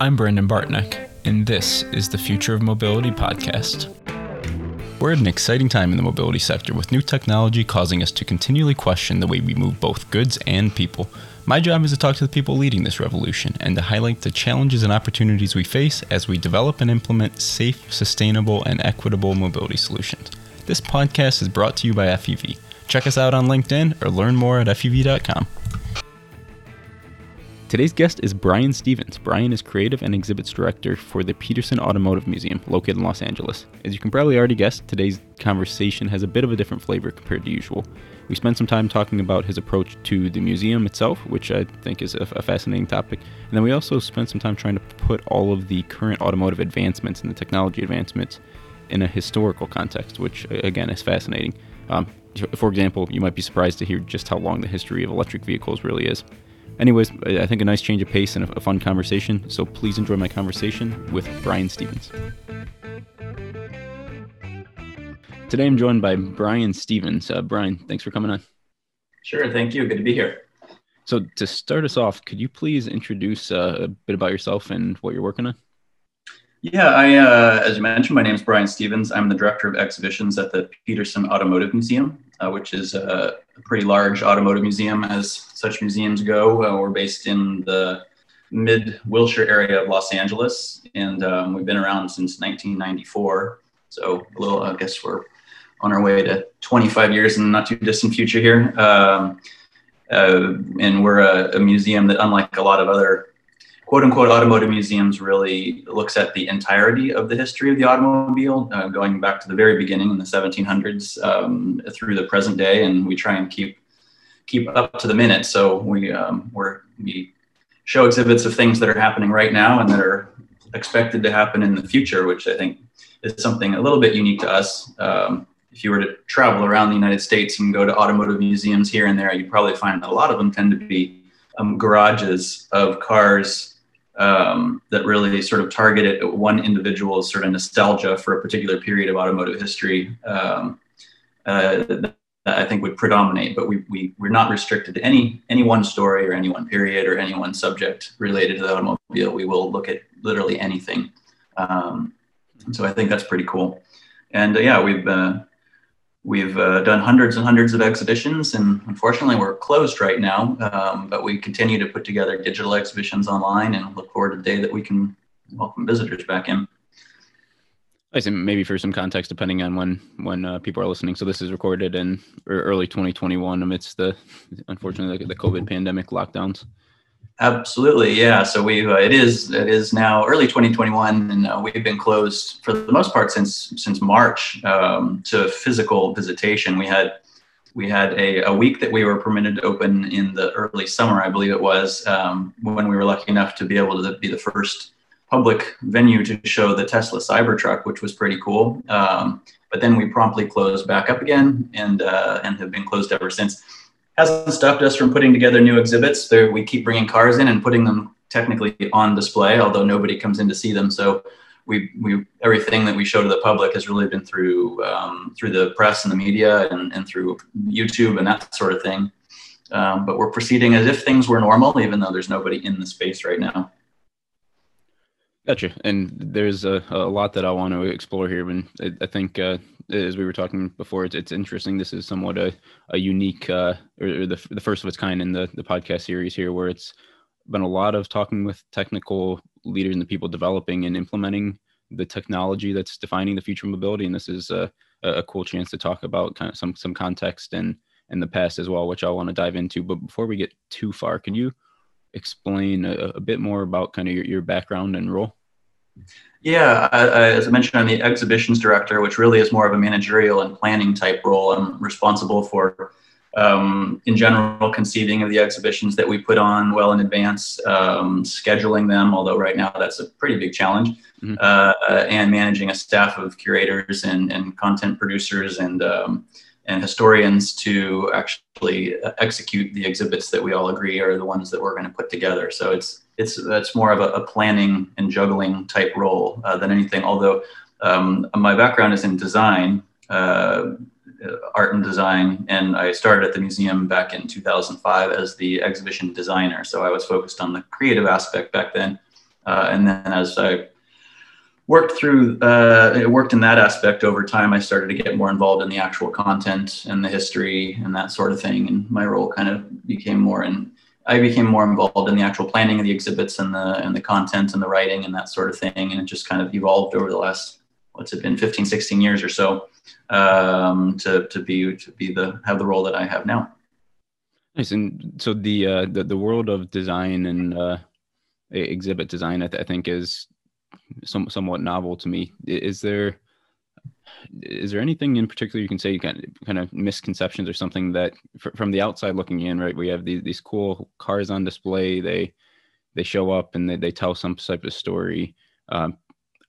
I'm Brendan Bartnick, and this is the Future of Mobility podcast. We're at an exciting time in the mobility sector with new technology causing us to continually question the way we move both goods and people. My job is to talk to the people leading this revolution and to highlight the challenges and opportunities we face as we develop and implement safe, sustainable, and equitable mobility solutions. This podcast is brought to you by FEV. Check us out on LinkedIn or learn more at FEV.com. Today's guest is Brian Stevens. Brian is creative and exhibits director for the Petersen Automotive Museum, located in Los Angeles. As you can probably already guess, today's conversation has a bit of a different flavor compared to usual. We spent some time talking about his approach to the museum itself, which I think is a, a fascinating topic. And then we also spent some time trying to put all of the current automotive advancements and the technology advancements in a historical context, which again is fascinating. Um, for example, you might be surprised to hear just how long the history of electric vehicles really is. Anyways, I think a nice change of pace and a, fun conversation. So please enjoy my conversation with Brian Stevens. Today I'm joined by Brian Stevens. Uh, Brian, thanks for coming on. Sure, thank you. Good to be here. So to start us off, could you please introduce uh, a bit about yourself and what you're working on? Yeah, I, uh, as you mentioned, my name is Brian Stevens. I'm the director of exhibitions at the Petersen Automotive Museum, uh, which is a, a, pretty large automotive museum as such museums go. Uh, we're based in the mid Wilshire area of Los Angeles, and um, we've been around since 1994. So a little, I guess we're on our way to 25 years in the not too distant future here. Um, uh, and we're a, a museum that, unlike a lot of other quote unquote automotive museums really looks at the entirety of the history of the automobile, uh, going back to the very beginning in the 1700s um, through the present day, and we try and keep keep up to the minute. So we um, we show exhibits of things that are happening right now and that are expected to happen in the future, which I think is something a little bit unique to us. Um, if you were to travel around the United States and go to automotive museums here and there, you'd probably find that a lot of them tend to be um, garages of cars um, that really sort of targeted one individual's sort of nostalgia for a particular period of automotive history um, uh, that I think would predominate. But we, we, we're not restricted to any, any one story or any one period or any one subject related to the automobile. We will look at literally anything. Um, so I think that's pretty cool. And uh, yeah, we've uh, We've uh, done hundreds and hundreds of exhibitions, and unfortunately, we're closed right now. Um, but we continue to put together digital exhibitions online and look forward to the day that we can welcome visitors back in. I see. Maybe for some context, depending on when when uh, people are listening. So this is recorded in early 2021, amidst the unfortunately the, the COVID pandemic lockdowns. Absolutely, yeah. So we uh, it is it is now early 2021, and uh, we've been closed for the most part since since March um, to physical visitation. We had we had a, a week that we were permitted to open in the early summer, I believe it was, um, when we were lucky enough to be able to be the first public venue to show the Tesla Cybertruck, which was pretty cool. Um, but then we promptly closed back up again, and uh, and have been closed ever since hasn't stopped us from putting together new exhibits. There, we keep bringing cars in and putting them technically on display, although nobody comes in to see them. So we, we everything that we show to the public has really been through um, through the press and the media and, and through YouTube and that sort of thing. Um, but we're proceeding as if things were normal, even though there's nobody in the space right now. Gotcha. And there's a, a lot that I want to explore here. And I, think, uh, as we were talking before, it's, it's interesting. This is somewhat a, a unique, uh, or, the, the first of its kind in the, the podcast series here, where it's been a lot of talking with technical leaders and the people developing and implementing the technology that's defining the future of mobility. And this is a, a cool chance to talk about kind of some, some context and, in the past as well, which I want to dive into. But before we get too far, can you explain a, a bit more about kind of your, your background and role? Yeah, I, I, as I mentioned, I'm the exhibitions director, which really is more of a managerial and planning type role. I'm responsible for, um, in general, conceiving of the exhibitions that we put on well in advance, um, scheduling them, although right now that's a pretty big challenge, mm-hmm. uh, and managing a staff of curators and, and content producers and um, and historians to actually execute the exhibits that we all agree are the ones that we're going to put together. So it's it's that's more of a, a planning and juggling type role uh, than anything. Although um, my background is in design, uh, art and design, and I started at the museum back in 2005 as the exhibition designer. So I was focused on the creative aspect back then. Uh, and then as I worked through, uh, worked in that aspect over time, I started to get more involved in the actual content and the history and that sort of thing. And my role kind of became more in, I became more involved in the actual planning of the exhibits and the, and the content and the writing and that sort of thing. And it just kind of evolved over the last, what's it been, 15, 16 years or so um, to, to be, to be the, have the role that I have now. Nice. And so the, uh, the, the world of design and, uh, exhibit design, I, th- I think, is some, somewhat novel to me. Is there is there anything in particular you can say kind of, kind of misconceptions or something that f- from the outside looking in, right? We have these these cool cars on display. They they show up and they, they tell some type of story. Um,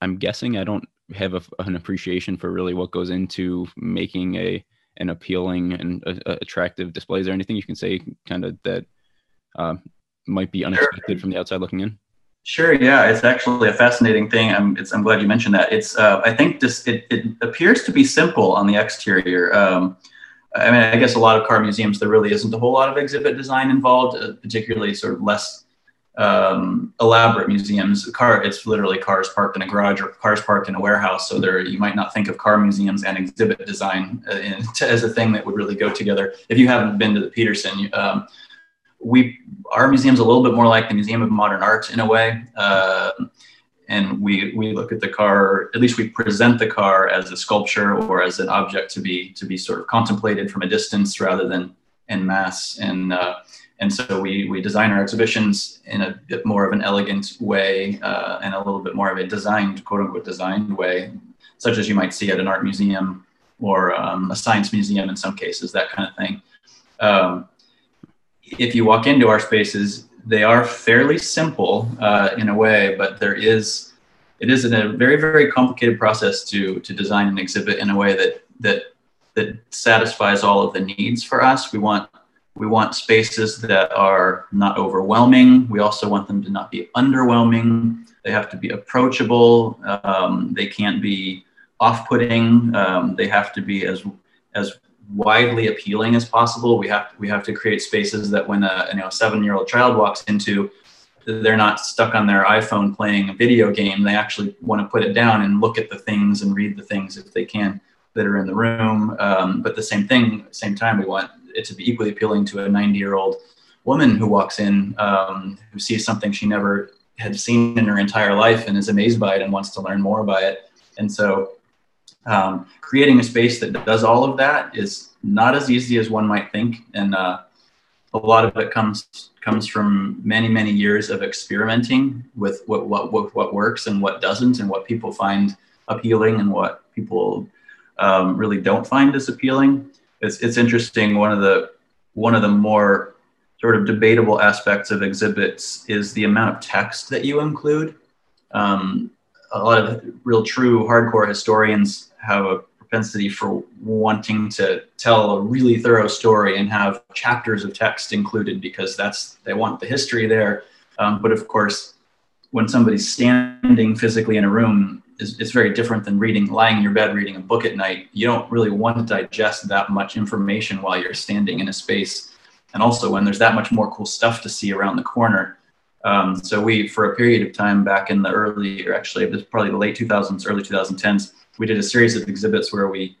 I'm guessing I don't have a, an appreciation for really what goes into making a an appealing and a, a attractive display. Is there anything you can say kind of that um, might be unexpected sure. from the outside looking in? Sure. Yeah, it's actually a fascinating thing. I'm, I'm glad you mentioned that. It's, uh, I think this, it, it appears to be simple on the exterior. Um, I mean, I guess a lot of car museums, there really isn't a whole lot of exhibit design involved, uh, particularly sort of less um, elaborate museums. Car, it's literally cars parked in a garage or cars parked in a warehouse. So there, you might not think of car museums and exhibit design uh, in, as a thing that would really go together. If you haven't been to the Petersen, um, we our museum's a little bit more like the Museum of Modern Art in a way. Uh, and we we look at the car, at least we present the car as a sculpture or as an object to be to be sort of contemplated from a distance rather than en masse. And uh, and so we we design our exhibitions in a bit more of an elegant way uh, and a little bit more of a designed quote unquote designed way, such as you might see at an art museum or um, a science museum in some cases, that kind of thing. Um, if you walk into our spaces, they are fairly simple uh, in a way, but there is it is a very very complicated process to to design an exhibit in a way that that that satisfies all of the needs for us. We want we want spaces that are not overwhelming. We also want them to not be underwhelming. They have to be approachable. Um, they can't be off-putting. Um, they have to be as as widely appealing as possible. We have we have to create spaces that when a you know seven year old child walks into, they're not stuck on their iPhone playing a video game. They actually want to put it down and look at the things and read the things if they can that are in the room. Um, but the same thing, same time, we want it to be equally appealing to a 90 year old woman who walks in um, who sees something she never had seen in her entire life and is amazed by it and wants to learn more by it. And so um, creating a space that does all of that is not as easy as one might think, and uh, a lot of it comes comes from many many years of experimenting with what what what, what works and what doesn't, and what people find appealing and what people um, really don't find as appealing. It's it's interesting. One of the one of the more sort of debatable aspects of exhibits is the amount of text that you include. Um, a lot of real true hardcore historians have a propensity for wanting to tell a really thorough story and have chapters of text included because that's they want the history there. Um, but of course, when somebody's standing physically in a room, is very different than reading, lying in your bed reading a book at night. You don't really want to digest that much information while you're standing in a space. And also, when there's that much more cool stuff to see around the corner, um, so we, for a period of time back in the early, or actually it was probably the late 2000s, early 2010s, we did a series of exhibits where we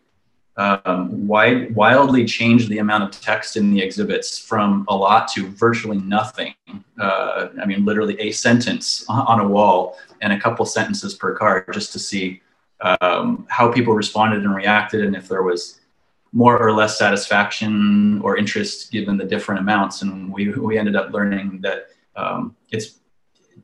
um, wide, wildly changed the amount of text in the exhibits from a lot to virtually nothing. Uh, I mean, literally a sentence on a wall and a couple sentences per card just to see um, how people responded and reacted and if there was more or less satisfaction or interest given the different amounts. And we, we ended up learning that um, it's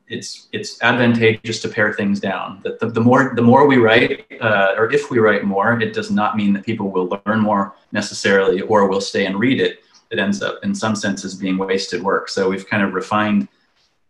it's it's advantageous to pare things down. That the, the, more the more we write, uh, or if we write more, it does not mean that people will learn more necessarily, or will stay and read it. It ends up, in some senses, being wasted work. So we've kind of refined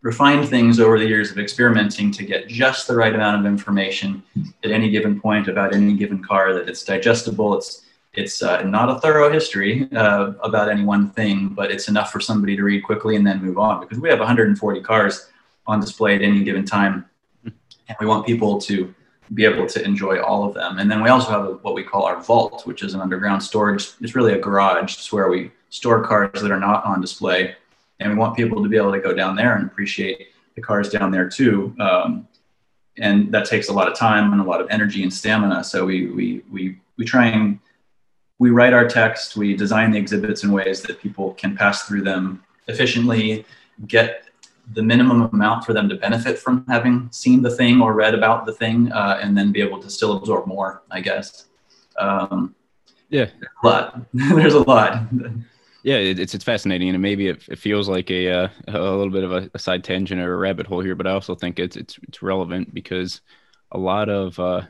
refined things over the years of experimenting to get just the right amount of information at any given point about any given car. That it's digestible. It's it's uh, not a thorough history uh, about any one thing, but it's enough for somebody to read quickly and then move on because we have 140 cars on display at any given time. And we want people to be able to enjoy all of them. And then we also have a, what we call our vault, which is an underground storage. It's really a garage. It's where we store cars that are not on display. And we want people to be able to go down there and appreciate the cars down there too. Um, and that takes a lot of time and a lot of energy and stamina. So we we we we try and we write our text, we design the exhibits in ways that people can pass through them efficiently, get the minimum amount for them to benefit from having seen the thing or read about the thing, uh, and then be able to still absorb more, I guess. Um, yeah, a lot. there's a lot. Yeah, it's it's fascinating, and maybe it, it feels like a uh, a little bit of a, a, side tangent or a rabbit hole here, but I also think it's it's it's relevant because a lot of uh,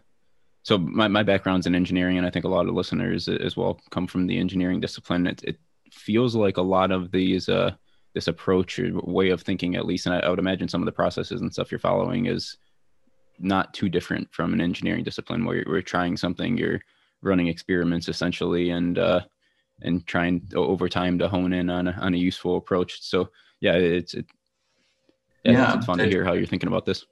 so my, my background's in engineering and i think a lot of listeners as well come from the engineering discipline it, it feels like a lot of these uh, this approach or way of thinking at least and I, I, would imagine some of the processes and stuff you're following is not too different from an engineering discipline where you're, trying something you're running experiments essentially and uh, and trying over time to hone in on a, on a useful approach so yeah it's it, yeah, yeah it's, fun it, to hear how you're thinking about this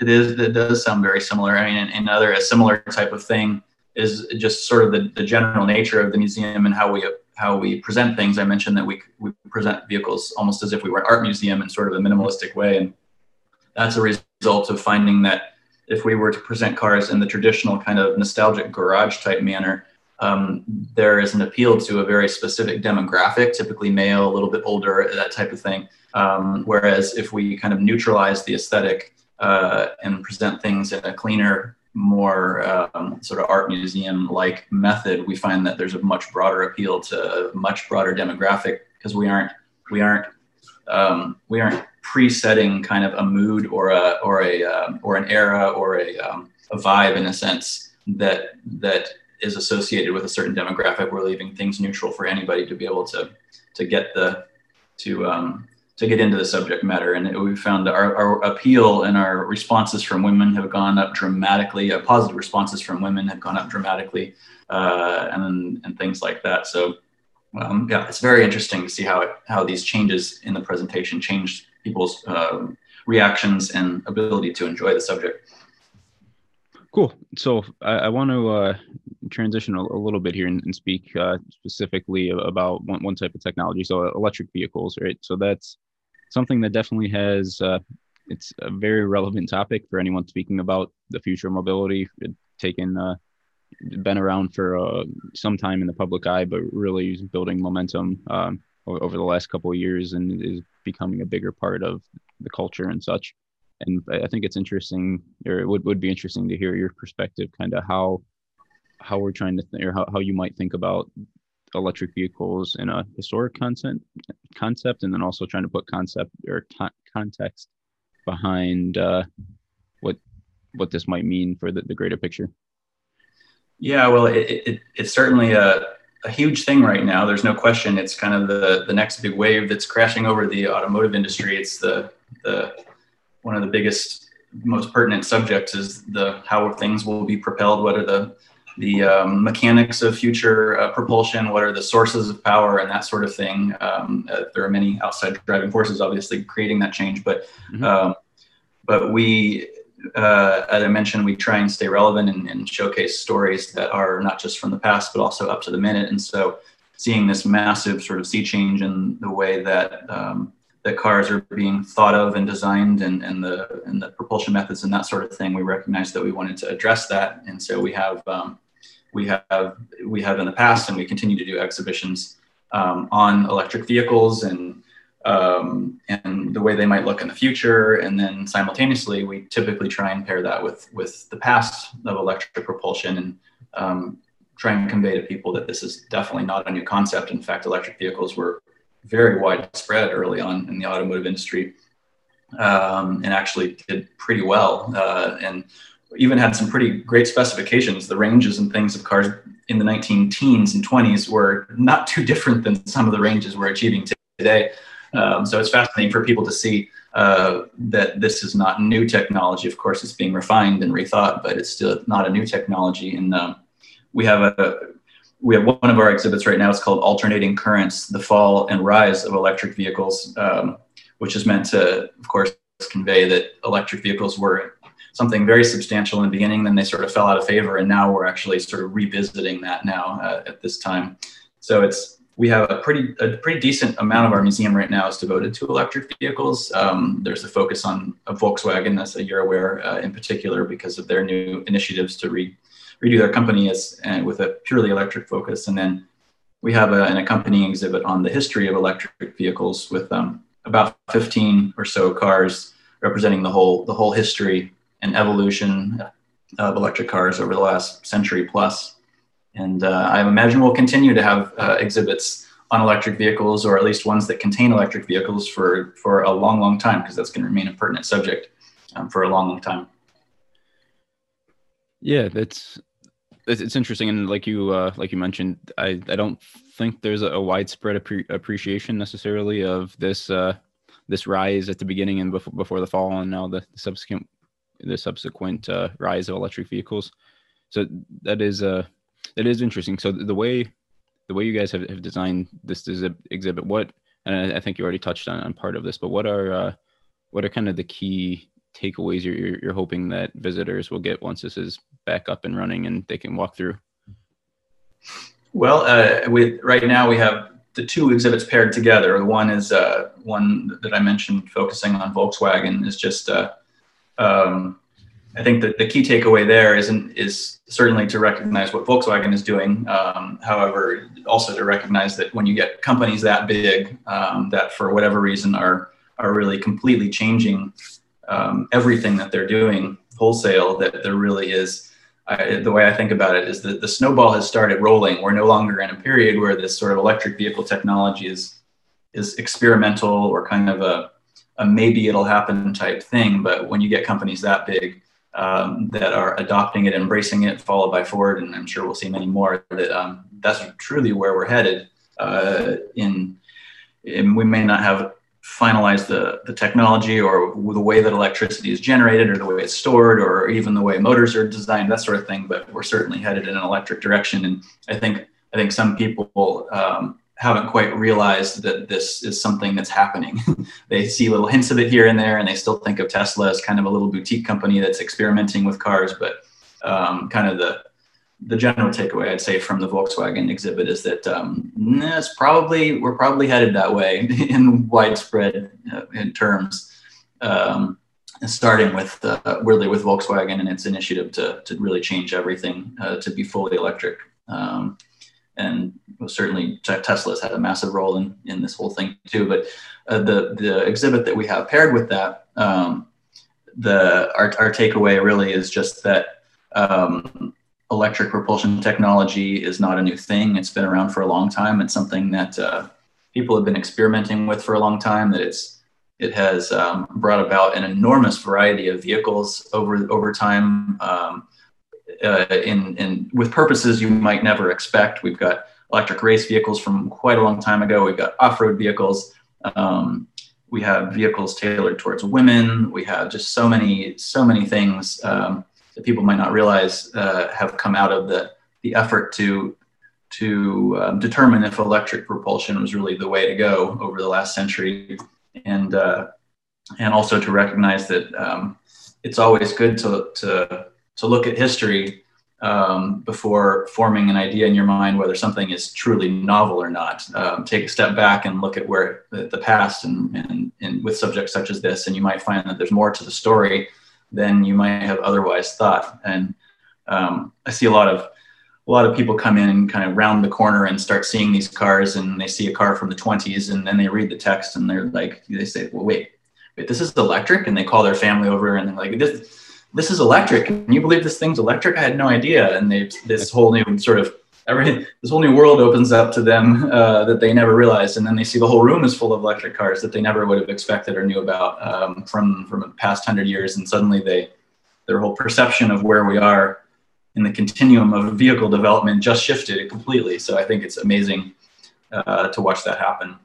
it is. It does sound very similar. I mean, another a similar type of thing is just sort of the, the general nature of the museum and how we how we present things. I mentioned that we we present vehicles almost as if we were an art museum in sort of a minimalistic way, and that's a result of finding that if we were to present cars in the traditional kind of nostalgic garage type manner, um, there is an appeal to a very specific demographic, typically male, a little bit older, that type of thing. Um, whereas if we kind of neutralize the aesthetic uh, and present things in a cleaner, more um, sort of art museum like method, we find that there's a much broader appeal to a much broader demographic because we aren't we aren't um, we aren't presetting kind of a mood or a or a um, or an era or a, um, a vibe in a sense that that is associated with a certain demographic. We're leaving things neutral for anybody to be able to to get the to um, to get into the subject matter. And we found our, our appeal and our responses from women have gone up dramatically. Uh, positive responses from women have gone up dramatically, uh, and and things like that. So. Um, yeah, it's very interesting to see how it, how these changes in the presentation changed people's uh, reactions and ability to enjoy the subject. Cool. So I, I want to uh, transition a, a, little bit here and, and speak uh, specifically about one, one type of technology. So electric vehicles, right? So that's something that definitely has uh, it's a very relevant topic for anyone speaking about the future of mobility. It taken uh, been around for uh, some time in the public eye, but really is building momentum um, over the last couple of years and is becoming a bigger part of the culture and such. And I think it's interesting, or it would, would be interesting to hear your perspective, kind of how how we're trying to think, or how, how you might think about electric vehicles in a historic content concept, and then also trying to put concept or context behind uh, what what this might mean for the, the greater picture. Yeah, well, it, it, it's certainly a, a huge thing right now. There's no question. It's kind of the, the next big wave that's crashing over the automotive industry. It's the, the one of the biggest, most pertinent subjects is the how things will be propelled. What are the the um, mechanics of future uh, propulsion, what are the sources of power, and that sort of thing. Um, uh, there are many outside driving forces, obviously, creating that change. But mm-hmm. um, but we, uh, as I mentioned, we try and stay relevant and, and, showcase stories that are not just from the past, but also up to the minute. And so, seeing this massive sort of sea change in the way that um, that cars are being thought of and designed and, and the and the propulsion methods and that sort of thing, we recognized that we wanted to address that. And so we have um, we have we have in the past, and we continue to do exhibitions um, on electric vehicles and um, and the way they might look in the future. And then simultaneously, we typically try and pair that with with the past of electric propulsion and um, try and convey to people that this is definitely not a new concept. In fact, electric vehicles were very widespread early on in the automotive industry um, and actually did pretty well. Uh, and even had some pretty great specifications. The ranges and things of cars in the 19 teens and 20s were not too different than some of the ranges we're achieving today. Um, so it's fascinating for people to see uh, that this is not new technology. Of course, it's being refined and rethought, but it's still not a new technology. And um, we have a we have one of our exhibits right now. It's called "Alternating Currents: The Fall and Rise of Electric Vehicles," um, which is meant to, of course, convey that electric vehicles were something very substantial in the beginning, then they sort of fell out of favor, and now we're actually sort of revisiting that now uh, at this time. So it's we have a pretty a pretty decent amount of our museum right now is devoted to electric vehicles. Um, there's a focus on a Volkswagen, as you're aware, uh, in particular, because of their new initiatives to re, redo their company as uh, with a purely electric focus. And then we have a, an accompanying exhibit on the history of electric vehicles with um, about 15 or so cars representing the whole the whole history and evolution of electric cars over the last century plus. And uh, I imagine we'll continue to have uh, exhibits on electric vehicles, or at least ones that contain electric vehicles, for for a long, long time, because that's going to remain a pertinent subject um, for a long, long time. Yeah, that's it's interesting, and like you uh, like you mentioned, I I don't think there's a, widespread appre- appreciation necessarily of this uh, this rise at the beginning and before before the fall, and now the subsequent the subsequent uh, rise of electric vehicles. So that is uh it is interesting. So the way the way you guys have, have designed this exhibit, what and I, think you already touched on, on part of this, but what are uh, what are kind of the key takeaways you're, you're, you're hoping that visitors will get once this is back up and running and they can walk through? Well, uh, we, right now we have the two exhibits paired together. One is uh, one that I mentioned focusing on Volkswagen is just uh, um, I think that the key takeaway there isn't is certainly to recognize what Volkswagen is doing. Um, however, also to recognize that when you get companies that big um, that for whatever reason are are really completely changing um, everything that they're doing wholesale, that there really is. I, the way I think about it is that the snowball has started rolling. We're no longer in a period where this sort of electric vehicle technology is is experimental or kind of a, a maybe it'll happen type thing. But when you get companies that big, um, that are adopting it, embracing it, followed by Ford, and I'm sure we'll see many more. That um, that's truly where we're headed. Uh, in, in, we may not have finalized the the technology or the way that electricity is generated, or the way it's stored, or even the way motors are designed, that sort of thing. But we're certainly headed in an electric direction, and I think I think some people um, haven't quite realized that this is something that's happening. they see little hints of it here and there, and they still think of Tesla as kind of a little boutique company that's experimenting with cars. But um, kind of the the general takeaway I'd say from the Volkswagen exhibit is that um, it's probably we're probably headed that way in widespread uh, in terms. Um, starting with uh, really with Volkswagen and its initiative to to really change everything uh, to be fully electric. Um, and certainly Tesla's had a massive role in, in this whole thing too. But uh, the the exhibit that we have paired with that, um, the our, our takeaway really is just that um, electric propulsion technology is not a new thing. It's been around for a long time. It's something that uh, people have been experimenting with for a long time. That it's it has um, brought about an enormous variety of vehicles over over time. Um, uh, in, in with purposes you might never expect. We've got electric race vehicles from quite a long time ago. We've got off-road vehicles. Um, we have vehicles tailored towards women. We have just so many, so many things um, that people might not realize uh, have come out of the the effort to to um, determine if electric propulsion was really the way to go over the last century, and uh, and also to recognize that um, it's always good to to to look at history um, before forming an idea in your mind whether something is truly novel or not. Um, take a step back and look at where the, the past and, and, and with subjects such as this, and you might find that there's more to the story than you might have otherwise thought. And um, I see a lot of a lot of people come in and kind of round the corner and start seeing these cars, and they see a car from the 20s, and then they read the text, and they're like, they say, "Well, wait, wait, this is electric," and they call their family over, and they're like, "This." This is electric. Can you believe this thing's electric? I had no idea. And they this whole new sort of every this whole new world opens up to them uh, that they never realized, and then they see the whole room is full of electric cars that they never would have expected or knew about um, from from the past hundred years, and suddenly they their whole perception of where we are in the continuum of vehicle development just shifted completely. So I think it's amazing uh, to watch that happen.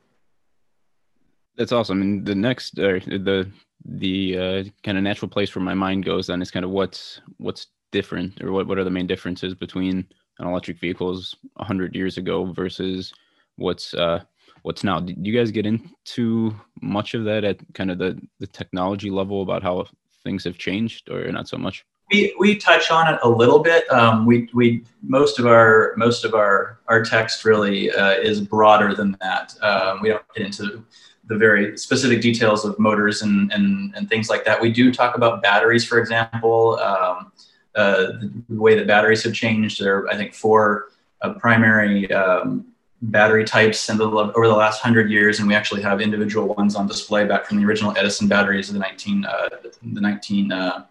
That's awesome. And the next, the the uh, kind of natural place where my mind goes then is kind of what's what's different or what, what are the main differences between an electric vehicles 100 years ago versus what's uh, what's now do you guys get into much of that at kind of the the technology level about how things have changed or not so much we, we touch on it a little bit. Um, we, we most of our most of our our text really uh, is broader than that. Um, we don't get into the very specific details of motors and, and, and things like that. We do talk about batteries, for example, um, uh, the way that batteries have changed. There are, I think, four uh, primary um, battery types the, over the last hundred years, and we actually have individual ones on display back from the original Edison batteries of the 19 uh, the 19 uh,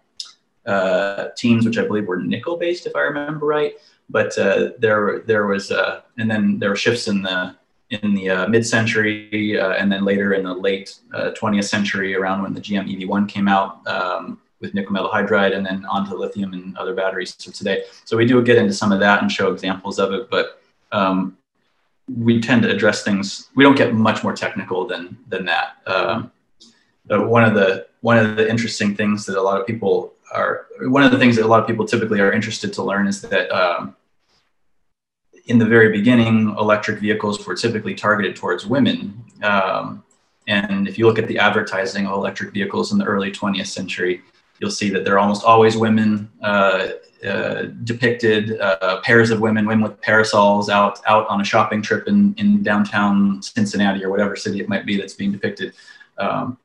uh, teens, which I believe were nickel based, if I remember right. But uh, there there was and then there were shifts in the in the uh, mid-century uh, and then later in the late uh, 20th century around when the GM EV1 came out um, with nickel metal hydride and then onto lithium and other batteries of today. So we do get into some of that and show examples of it, but um, we tend to address things. We don't get much more technical than than that. Um, one of the one of the interesting things that a lot of people are one of the things that a lot of people typically are interested to learn is that um, in the very beginning, electric vehicles were typically targeted towards women. Um, and if you look at the advertising of electric vehicles in the early 20th century, you'll see that they're almost always women uh, uh, depicted, uh, pairs of women, women with parasols out out on a shopping trip in, in downtown Cincinnati or whatever city it might be that's being depicted. Um,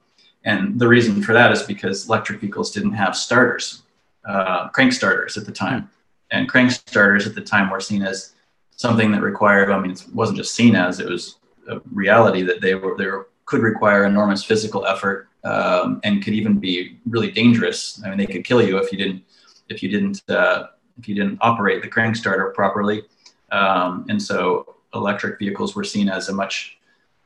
and the reason for that is because electric vehicles didn't have starters, uh, crank starters at the time. And crank starters at the time were seen as something that required, I mean, it wasn't just seen as, it was a reality that they were, they were, could require enormous physical effort um, and could even be really dangerous. I mean, they could kill you if you didn't, if you didn't, uh, if you didn't operate the crank starter properly. Um, and so electric vehicles were seen as a much,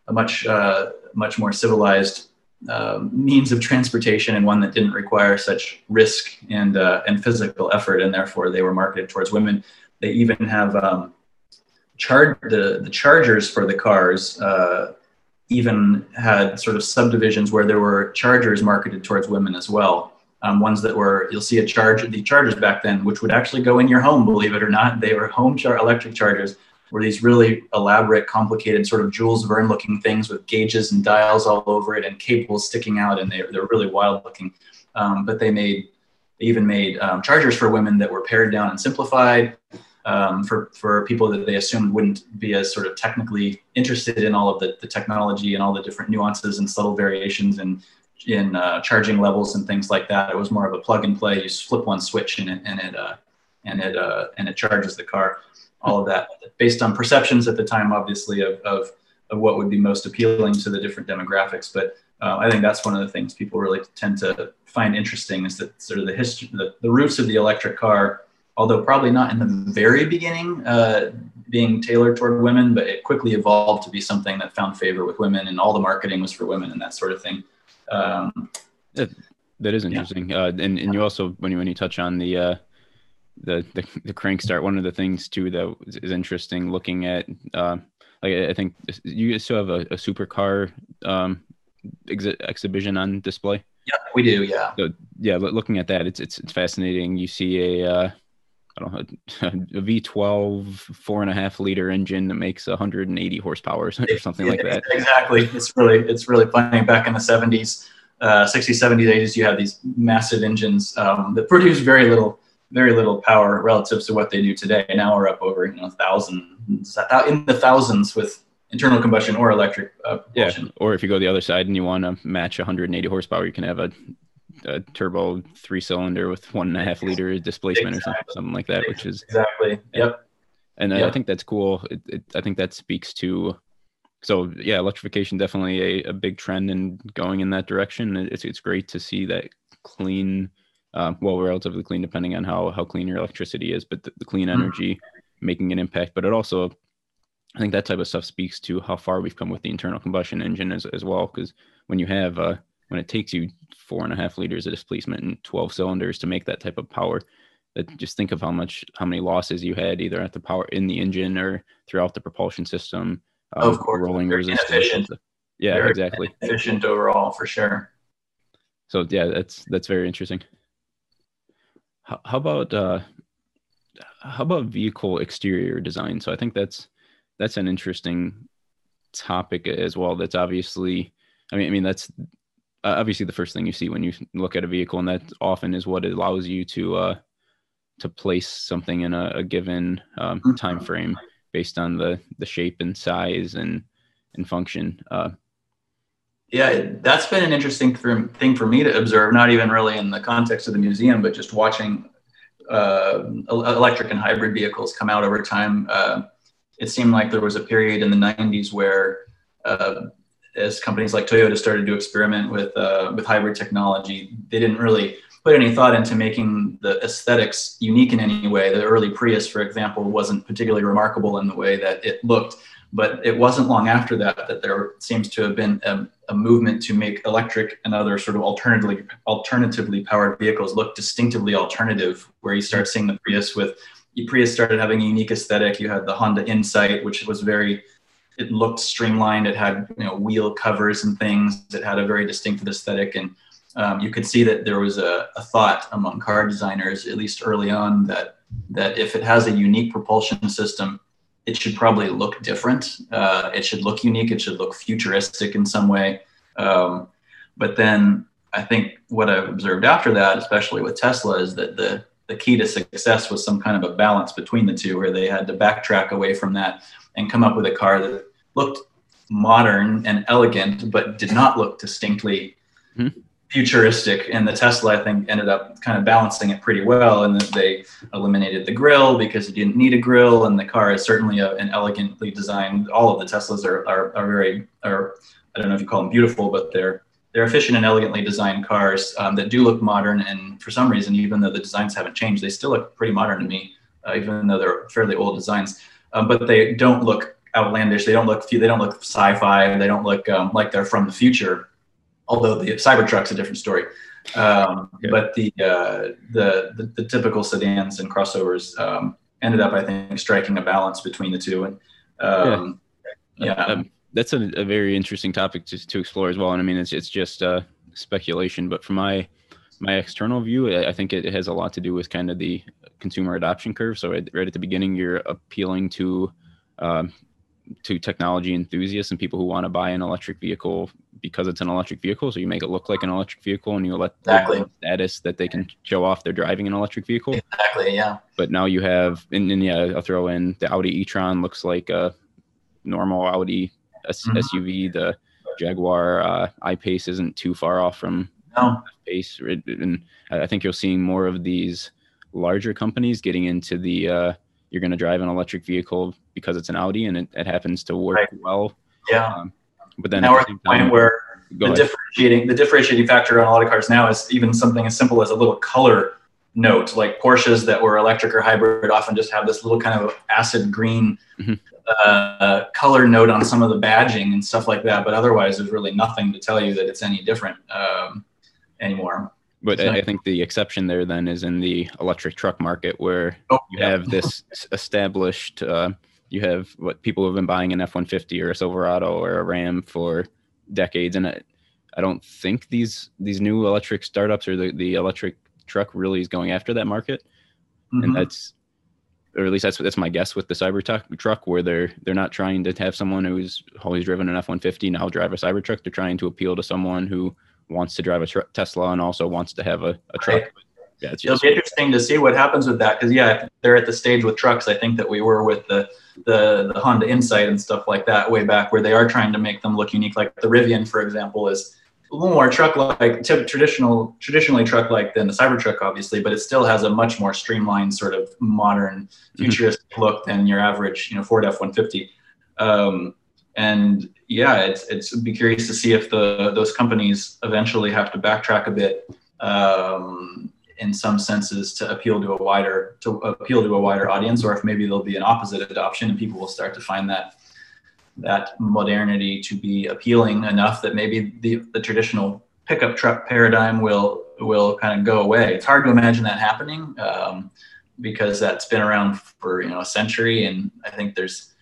a much, uh, much more civilized uh, means of transportation and one that didn't require such risk and uh, and physical effort, and therefore they were marketed towards women. They even have um, charge the, the chargers for the cars uh, even had sort of subdivisions where there were chargers marketed towards women as well. Um, ones that were you'll see a charge the chargers back then, which would actually go in your home, believe it or not. They were home char- electric chargers, were these really elaborate, complicated sort of Jules Verne looking things with gauges and dials all over it and cables sticking out, and they they're really wild looking. Um, but they made they even made um, chargers for women that were pared down and simplified um, for, for people that they assumed wouldn't be as sort of technically interested in all of the, the technology and all the different nuances and subtle variations in, in uh, charging levels and things like that. It was more of a plug and play. You flip one switch and it, and it, uh, and it, uh, and it charges the car. All of that based on perceptions at the time, obviously, of, of, of what would be most appealing to the different demographics. But uh, I think that's one of the things people really tend to find interesting is that sort of the history, the, the roots of the electric car although probably not in the very beginning uh, being tailored toward women, but it quickly evolved to be something that found favor with women, and all the marketing was for women and that sort of thing. Um, that, that is interesting, yeah. uh, and and you also when you when you touch on the uh, the, the the crank start, one of the things too that is interesting looking at. Uh, like I think you still have a, a supercar um, ex- exhibition on display. Yeah, we do. Yeah. So yeah, looking at that, it's it's it's fascinating. You see a uh, I don't know, a V12 four and a half liter engine that makes 180 horsepower or something like that. Exactly. It's really, it's really funny. Back in the 70s, uh, 60s, 70s, 80s, you have these massive engines um, that produce very little, very little power relative to what they do today. Now we're up over, you know, thousands, in the thousands with internal combustion or electric uh, propulsion. Yeah. Or if you go the other side and you want to match 180 horsepower, you can have a a turbo three cylinder with one and a half liter displacement exactly. or something, something like that, which is exactly. Yep. And yep. I think that's cool. It, it, I think that speaks to, so yeah, electrification definitely a, a big trend and going in that direction. It's, it's great to see that clean, uh, well, relatively clean, depending on how, how clean your electricity is, but the, the clean mm-hmm. energy mm-hmm. making an impact, but it also, I think that type of stuff speaks to how far we've come with the internal combustion engine as, as well. Cause when you have, uh, when it takes you four and a half liters of displacement and 12 cylinders to make that type of power that just think of how much how many losses you had either at the power in the engine or throughout the propulsion system um, of course. rolling resistance. yeah Very exactly. efficient overall for sure. So yeah that's that's very interesting. How, how about uh how about vehicle exterior design? So i think that's that's an interesting topic as well. That's obviously i mean i mean that's uh, obviously the first thing you see when you look at a vehicle, and that often is what allows you to uh, to place something in a, a given um, mm-hmm. time frame based on the the shape and size and and function. Uh, yeah, that's been an interesting thing for me to observe. Not even really in the context of the museum, but just watching uh, electric and hybrid vehicles come out over time. Uh, it seemed like there was a period in the 90s where uh, as companies like Toyota started to experiment with uh, with hybrid technology, they didn't really put any thought into making the aesthetics unique in any way. The early Prius, for example, wasn't particularly remarkable in the way that it looked. But it wasn't long after that that there seems to have been a, a movement to make electric and other sort of alternatively alternatively powered vehicles look distinctively alternative. Where you start seeing the Prius with the Prius started having a unique aesthetic. You had the Honda Insight, which was very it looked streamlined. It had you know wheel covers and things. It had a very distinctive aesthetic, and um, you could see that there was a, a, thought among car designers, at least early on, that that if it has a unique propulsion system, it should probably look different. Uh, it should look unique. It should look futuristic in some way. Um, but then I think what I've observed after that, especially with Tesla, is that the the key to success was some kind of a balance between the two, where they had to backtrack away from that and come up with a car that looked modern and elegant, but did not look distinctly mm-hmm. futuristic. And the Tesla, I think, ended up kind of balancing it pretty well. And they eliminated the grill because you didn't need a grill. And the car is certainly a, an elegantly designed. All of the Teslas are, are, are very, are, I don't know if you call them beautiful, but they're they're efficient and elegantly designed cars um, that do look modern. And for some reason, even though the designs haven't changed, they still look pretty modern to me, uh, even though they're fairly old designs. Um, but they don't look outlandish. They don't look they don't look sci-fi. They don't look um, like they're from the future. Although the Cybertruck's a different story. Um, yeah. But the, uh, the, the the typical sedans and crossovers um, ended up, I think, striking a balance between the two. And um, yeah, yeah. Um, that's a, a, very interesting topic to, to explore as well. And I mean, it's it's just uh, speculation, but from my my external view, I think it has a lot to do with kind of the consumer adoption curve. So right at the beginning, you're appealing to um, to technology enthusiasts and people who want to buy an electric vehicle because it's an electric vehicle. So you make it look like an electric vehicle and you let exactly. status that they can show off they're driving an electric vehicle. Exactly. Yeah. But now you have, and, and yeah, I'll throw in the Audi e-tron looks like a normal Audi mm-hmm. SUV. The Jaguar uh, I-Pace isn't too far off from no. Pace. And I think you're seeing more of these larger companies getting into the, uh, you're going to drive an electric vehicle because it's an Audi and it, it happens to work right. well. Yeah. Um, but then now we're at the point where the ahead. differentiating the differentiating factor on a lot of cars now is even something as simple as a little color note. Like Porsches that were electric or hybrid often just have this little kind of acid green mm-hmm. uh, color note on some of the badging and stuff like that. But otherwise, there's really nothing to tell you that it's any different um, anymore. But I, I think the exception there then is in the electric truck market where oh, you yeah. have this established. Uh, you have what people have been buying an F one fifty or a Silverado or a Ram for decades, and I, I don't think these these new electric startups or the the electric truck really is going after that market, mm-hmm. and that's or at least that's that's my guess with the Cybertruck truck, where they're they're not trying to have someone who's always driven an F one fifty now drive a Cybertruck. They're trying to appeal to someone who wants to drive a tr- Tesla and also wants to have a, a truck. Right. Yeah, it's It'll be interesting to see what happens with that because yeah, they're at the stage with trucks. I think that we were with the, the the Honda Insight and stuff like that way back, where they are trying to make them look unique. Like the Rivian, for example, is a little more truck-like, traditional, traditionally truck-like than the Cybertruck, obviously, but it still has a much more streamlined, sort of modern, mm-hmm. futuristic mm-hmm. look than your average, you know, Ford F-150. Um, and yeah, it's it's be curious to see if the those companies eventually have to backtrack a bit um, in some senses to appeal to a wider to appeal to a wider audience, or if maybe there'll be an opposite adoption and people will start to find that that modernity to be appealing enough that maybe the, the traditional pickup truck paradigm will will kind of go away. It's hard to imagine that happening um, because that's been around for you know a century, and I think there's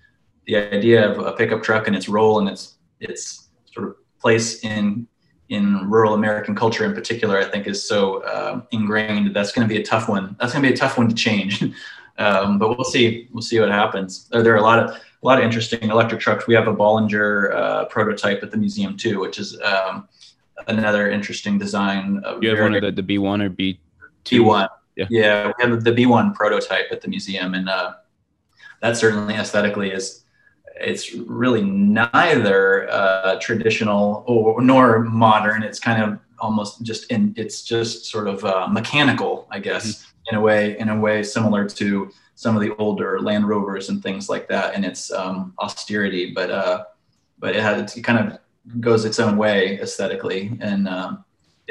the idea of a pickup truck and its role and its its sort of place in in rural American culture in particular, I think is so uh, ingrained. That's going to be a tough one. That's going to be a tough one to change. um, but we'll see. We'll see what happens. There are a lot of a lot of interesting electric trucks. We have a Bollinger uh, prototype at the museum too, which is um, another interesting design. You have one of the, the B1 or B2? B1. Yeah. yeah, we have the B1 prototype at the museum, and uh, that certainly aesthetically is it's really neither uh, traditional or nor modern. It's kind of almost just in it's just sort of uh, mechanical, I guess, mm-hmm. in a way in a way similar to some of the older Land Rovers and things like that in its um, austerity, but uh, but it has it kind of goes its own way aesthetically, and um,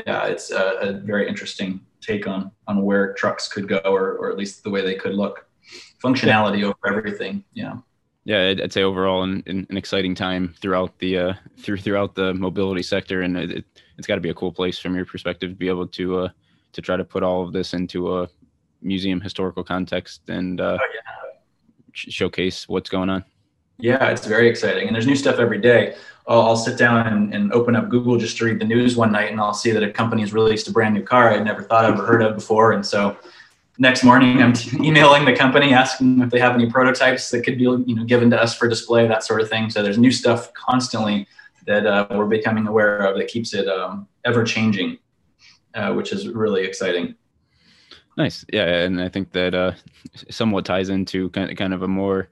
yeah, it's a, a, very interesting take on on where trucks could go, or or at least the way they could look. Functionality over everything, yeah. Yeah, I'd, say overall an, an, exciting time throughout the uh, through throughout the mobility sector, and it, it, has got to be a cool place from your perspective to be able to uh, to try to put all of this into a museum historical context and uh, oh, yeah. sh- showcase what's going on. Yeah, it's very exciting, and there's new stuff every day. I'll, I'll sit down and, and, open up Google just to read the news one night, and I'll see that a company has released a brand new car I'd never thought of or heard of before. And so, next morning, I'm emailing the company asking if they have any prototypes that could be you know given to us for display, that sort of thing. So there's new stuff constantly that uh, we're becoming aware of that keeps it um, ever changing, uh, which is really exciting. Nice, yeah, and I think that uh, somewhat ties into kind of, kind of a more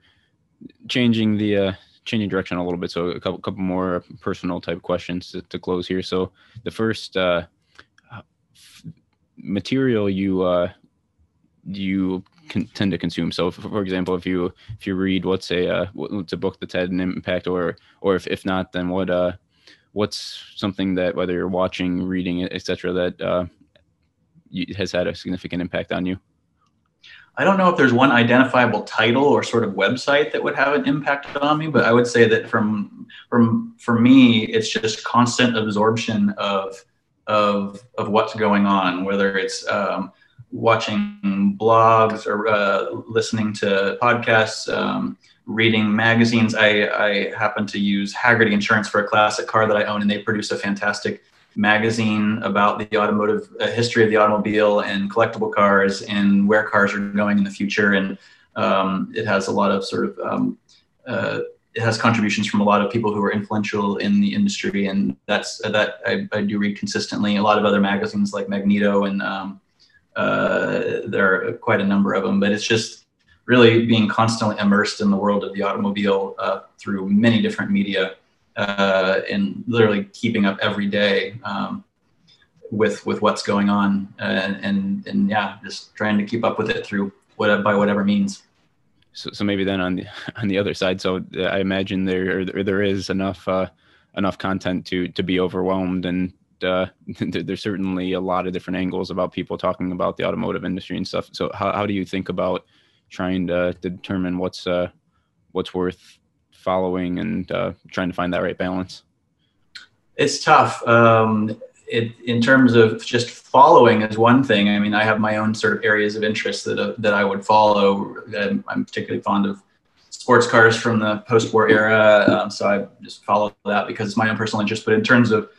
changing the uh, changing direction a little bit. So a couple couple more personal type questions to, to close here. So the first uh, material you uh, you can tend to consume. So if, for example, if you if you read what's a uh, what's a book that's had an impact, or or if, if not, then what uh what's something that whether you're watching, reading, etc. that uh, has had a significant impact on you. I don't know if there's one identifiable title or sort of website that would have an impact on me, but I would say that from from for me, it's just constant absorption of of of what's going on, whether it's um, watching blogs or uh, listening to podcasts, um, reading magazines. I, I happen to use Hagerty Insurance for a classic car that I own, and they produce a fantastic magazine about the automotive uh, history of the automobile and collectible cars and where cars are going in the future. And um, it has a lot of sort of um, uh, it has contributions from a lot of people who are influential in the industry, and that's that I, I, do read consistently. A lot of other magazines like Magneto, and um, uh, there are quite a number of them. But it's just really being constantly immersed in the world of the automobile uh, through many different media uh, and literally keeping up every day um, with with what's going on and, and and yeah just trying to keep up with it through what by whatever means so, so maybe then on the on the other side so uh, i imagine there there is enough uh, enough content to to be overwhelmed and uh, there's certainly a lot of different angles about people talking about the automotive industry and stuff so how, how do you think about trying to, determine what's uh, what's worth following and uh, trying to find that right balance? It's tough. Um, it, in terms of just following is one thing. I mean, I have my own sort of areas of interest that uh, that I would follow. I'm, I'm, particularly fond of sports cars from the post-war era, um, so I just follow that because it's my own personal interest. But in terms of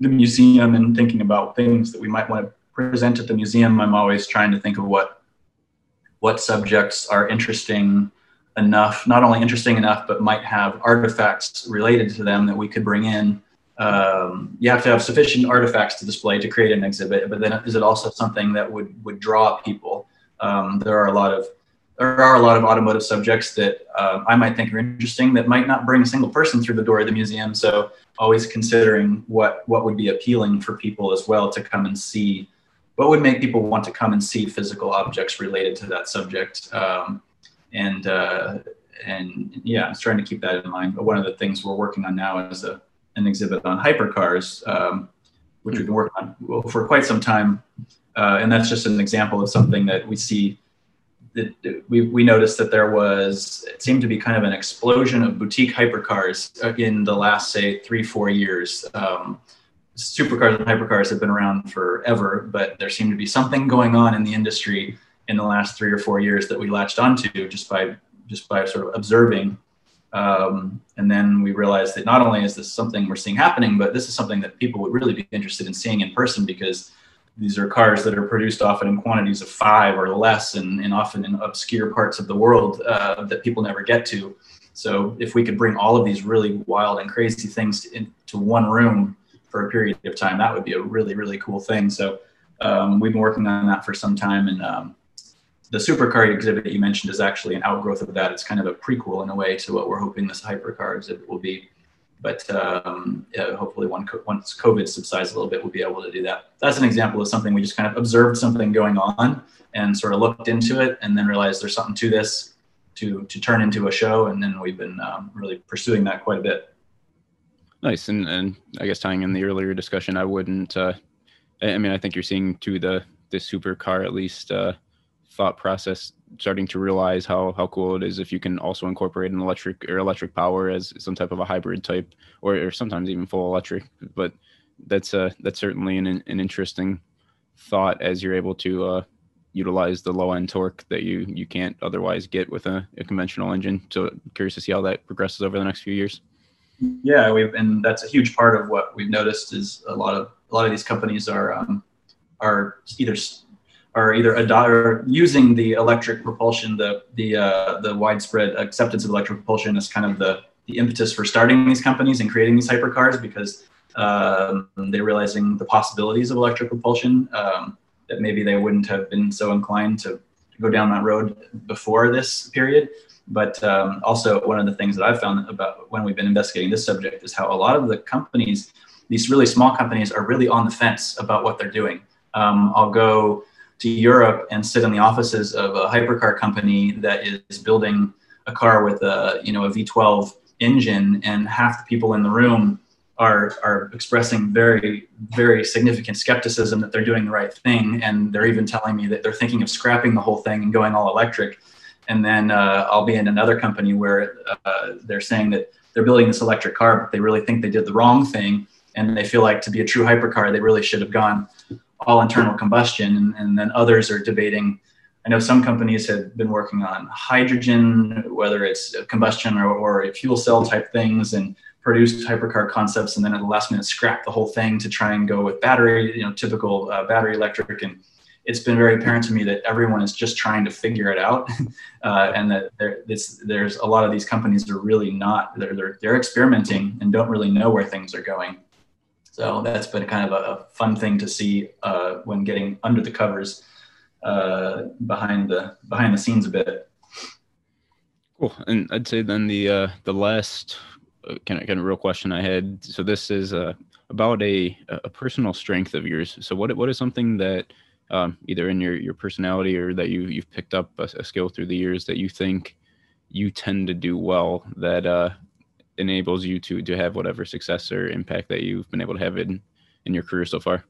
the museum and thinking about things that we might want to present at the museum, I'm always trying to think of what what subjects are interesting enough, not only interesting enough, but might have artifacts related to them that we could bring in. Um, you have to have sufficient artifacts to display to create an exhibit, but then is it also something that would would draw people? Um, there are a lot of there are a lot of automotive subjects that uh, I might think are interesting that might not bring a single person through the door of the museum. So always considering what what would be appealing for people as well to come and see. What would make people want to come and see physical objects related to that subject? Um, and uh, and yeah, I was trying to keep that in mind. But one of the things we're working on now is a, an exhibit on hypercars, um, which we've been working on for quite some time, uh, and that's just an example of something that we see. That we, we noticed that there was it seemed to be kind of an explosion of boutique hypercars uh, in the last say three four years. Um, supercars and hypercars have been around forever, but there seemed to be something going on in the industry in the last three or four years that we latched onto just by just by sort of observing. Um, and then we realized that not only is this something we're seeing happening, but this is something that people would really be interested in seeing in person because these are cars that are produced often in quantities of five or less and, and often in obscure parts of the world uh, that people never get to. So if we could bring all of these really wild and crazy things to, into one room for a period of time. That would be a really, really cool thing. So um, we've been working on that for some time. And um, the supercar exhibit you mentioned is actually an outgrowth of that. It's kind of a prequel in a way to what we're hoping this hypercar exhibit will be. But um, yeah, hopefully once COVID subsides a little bit, we'll be able to do that. That's an example of something we just kind of observed something going on and sort of looked into it and then realized there's something to this to, to turn into a show. And then we've been um, really pursuing that quite a bit. Nice. And, and I guess tying in the earlier discussion, I wouldn't, uh, I mean, I think you're seeing to the, the supercar at least uh, thought process starting to realize how how cool it is if you can also incorporate an electric or electric power as some type of a hybrid type or, or sometimes even full electric. But that's uh that's certainly an, an interesting thought as you're able to uh, utilize the low end torque that you you can't otherwise get with a, a, conventional engine. So curious to see how that progresses over the next few years. Yeah we've and that's a huge part of what we've noticed is a lot of a lot of these companies are um, are either are either adopting using the electric propulsion, the the uh, the widespread acceptance of electric propulsion is kind of the the impetus for starting these companies and creating these hypercars because um, they're realizing the possibilities of electric propulsion um, that maybe they wouldn't have been so inclined to, to go down that road before this period. But um, also, one of the things that I've found about when we've been investigating this subject is how a lot of the companies, these really small companies, are really on the fence about what they're doing. Um, I'll go to Europe and sit in the offices of a hypercar company that is building a car with a you know a V12 engine, and half the people in the room are are expressing very very significant skepticism that they're doing the right thing, and they're even telling me that they're thinking of scrapping the whole thing and going all electric. And then uh, I'll be in another company where uh, they're saying that they're building this electric car, but they really think they did the wrong thing, and they feel like to be a true hypercar, they really should have gone all internal combustion, and, and then others are debating. I know some companies have been working on hydrogen, whether it's combustion or, or fuel cell type things, and produced hypercar concepts, and then at the last minute scrap the whole thing to try and go with battery, you know, typical uh, battery electric. And it's been very apparent to me that everyone is just trying to figure it out, uh, and that there, there's a lot of these companies are really not they're, they're they're experimenting and don't really know where things are going. So that's been kind of a, a fun thing to see uh, when getting under the covers uh, behind the behind the scenes a bit. Cool, and I'd say then the uh, the last uh, kind of kind of real question I had. So this is uh, about a a personal strength of yours. So what what is something that um, either in your your personality or that you you've picked up a, a, skill through the years that you think you tend to do well that uh, enables you to to have whatever success or impact that you've been able to have in in your career so far?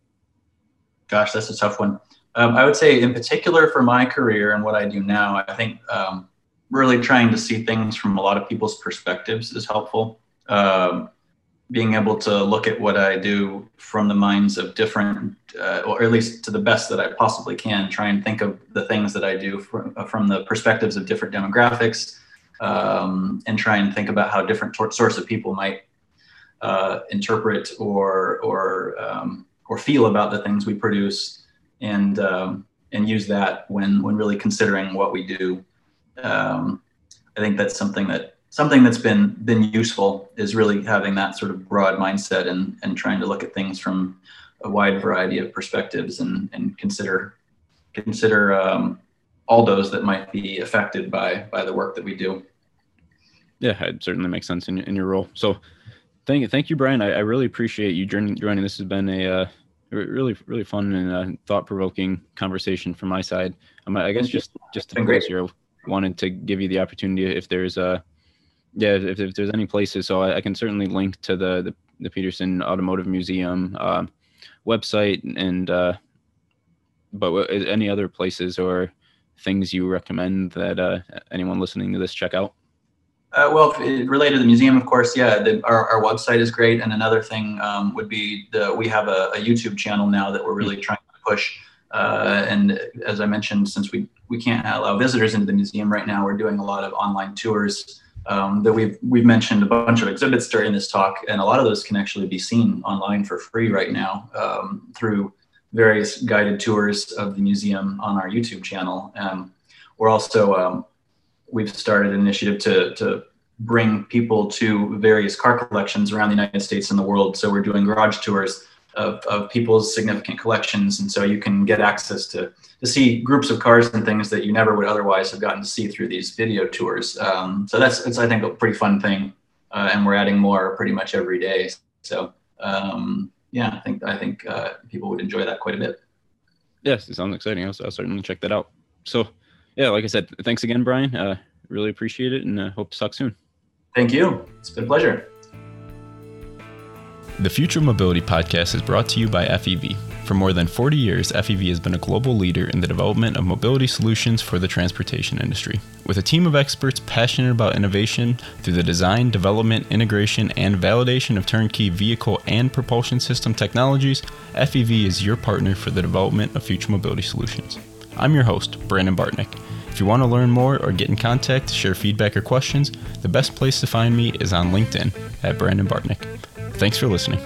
Gosh, that's a tough one. Um, I would say, in particular, for my career and what I do now, I think um, really trying to see things from a lot of people's perspectives is helpful. Um, being able to look at what I do from the minds of different, uh, or at least to the best that I possibly can, try and think of the things that I do from, from the perspectives of different demographics, um, and try and think about how different tor- sorts of people might uh, interpret or or um, or feel about the things we produce, and um, and use that when when really considering what we do. Um, I think that's something that something that's been been useful is really having that sort of broad mindset and and trying to look at things from a wide variety of perspectives and and consider consider um, all those that might be affected by by the work that we do. Yeah, it certainly makes sense in, in your role. So, thank you, thank you, Brian. I, I really appreciate you joining. Joining. This has been a uh, really really fun and uh, thought provoking conversation from my side. Um, I guess just just to close here, wanted to give you the opportunity if there's a uh, yeah if, if there's any places. So I, I, can certainly link to the the, the Petersen Automotive Museum uh, website and. Uh, but any other places or things you recommend that uh, anyone listening to this check out? Uh, well, related to the museum, of course, yeah, the, our, our website is great. And another thing um, would be the we have a, a, YouTube channel now that we're really trying to push. Uh, and as I mentioned, since we we can't allow visitors into the museum right now, we're doing a lot of online tours. Um, that we've we've mentioned a bunch of exhibits during this talk, and a lot of those can actually be seen online for free right now um, through various guided tours of the museum on our YouTube channel. Um, we're also um, we've started an initiative to to bring people to various car collections around the United States and the world. So we're doing garage tours of, of people's significant collections. And so you can get access to, to see groups of cars and things that you never would otherwise have gotten to see through these video tours. Um, so that's, it's, I think, a pretty fun thing. Uh, and we're adding more pretty much every day. So um, yeah, I think, I think uh, people would enjoy that quite a bit. Yes, it sounds exciting. I'll, I'll certainly check that out. So yeah, like I said, thanks again, Brian. Uh, really appreciate it and uh, hope to talk soon. Thank you. It's been a pleasure. The Future Mobility Podcast is brought to you by FEV. For more than 40 years, FEV has been a global leader in the development of mobility solutions for the transportation industry. With a team of experts passionate about innovation through the design, development, integration, and validation of turnkey vehicle and propulsion system technologies, FEV is your partner for the development of future mobility solutions. I'm your host, Brandon Bartnick. If you want to learn more or get in contact, share feedback or questions, the best place to find me is on LinkedIn at Brandon Bartnick. Thanks for listening.